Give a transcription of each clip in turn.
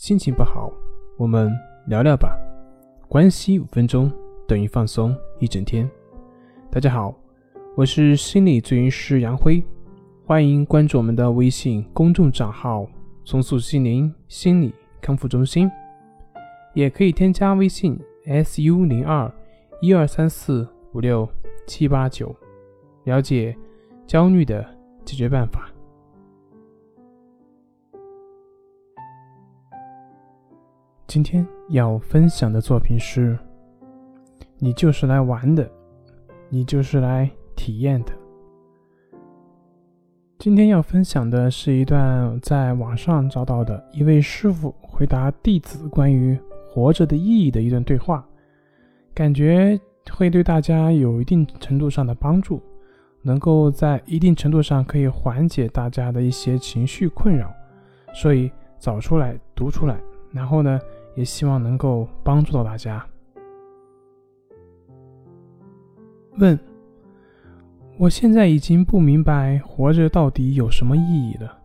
心情不好，我们聊聊吧。关系五分钟等于放松一整天。大家好，我是心理咨询师杨辉，欢迎关注我们的微信公众账号“重塑心灵心理康复中心”，也可以添加微信 “su 零二一二三四五六七八九”，了解焦虑的解决办法。今天要分享的作品是：你就是来玩的，你就是来体验的。今天要分享的是一段在网上找到的一位师傅回答弟子关于活着的意义的一段对话，感觉会对大家有一定程度上的帮助，能够在一定程度上可以缓解大家的一些情绪困扰，所以找出来读出来，然后呢。也希望能够帮助到大家。问：我现在已经不明白活着到底有什么意义了，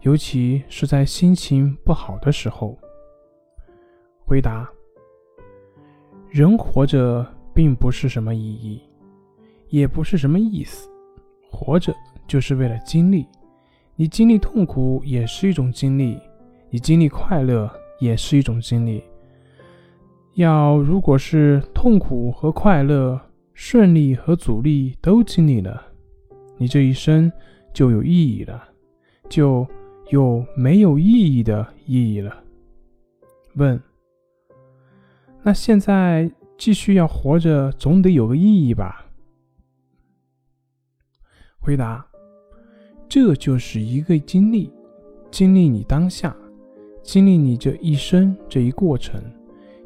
尤其是在心情不好的时候。回答：人活着并不是什么意义，也不是什么意思，活着就是为了经历。你经历痛苦也是一种经历，你经历快乐。也是一种经历。要如果是痛苦和快乐、顺利和阻力都经历了，你这一生就有意义了，就有没有意义的意义了。问：那现在继续要活着，总得有个意义吧？回答：这就是一个经历，经历你当下。经历你这一生这一过程，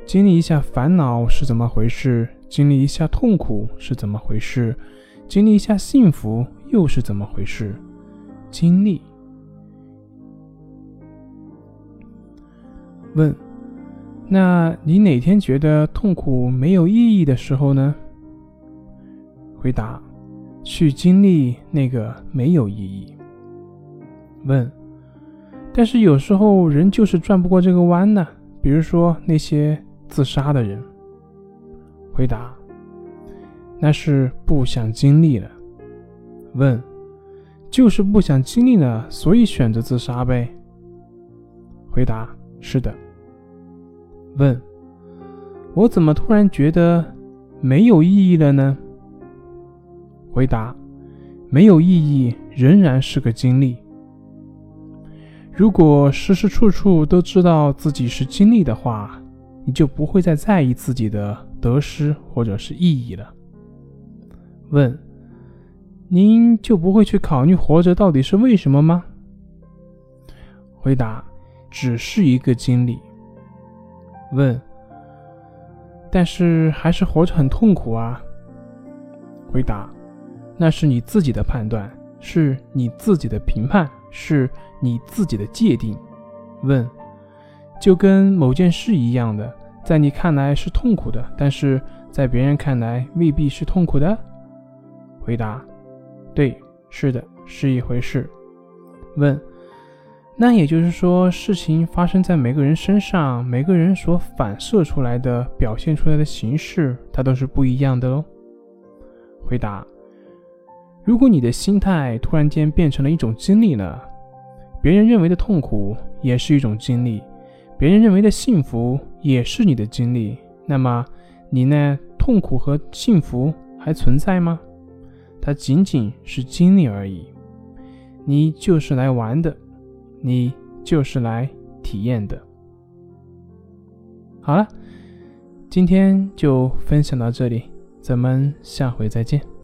经历一下烦恼是怎么回事，经历一下痛苦是怎么回事，经历一下幸福又是怎么回事？经历。问：那你哪天觉得痛苦没有意义的时候呢？回答：去经历那个没有意义。问。但是有时候人就是转不过这个弯呢，比如说那些自杀的人。回答：那是不想经历了。问：就是不想经历了，所以选择自杀呗？回答：是的。问：我怎么突然觉得没有意义了呢？回答：没有意义仍然是个经历。如果时时处处都知道自己是经历的话，你就不会再在意自己的得失或者是意义了。问：您就不会去考虑活着到底是为什么吗？回答：只是一个经历。问：但是还是活着很痛苦啊？回答：那是你自己的判断，是你自己的评判。是你自己的界定。问，就跟某件事一样的，在你看来是痛苦的，但是在别人看来未必是痛苦的。回答，对，是的，是一回事。问，那也就是说，事情发生在每个人身上，每个人所反射出来的、表现出来的形式，它都是不一样的喽。回答。如果你的心态突然间变成了一种经历呢？别人认为的痛苦也是一种经历，别人认为的幸福也是你的经历。那么，你呢？痛苦和幸福还存在吗？它仅仅是经历而已。你就是来玩的，你就是来体验的。好了，今天就分享到这里，咱们下回再见。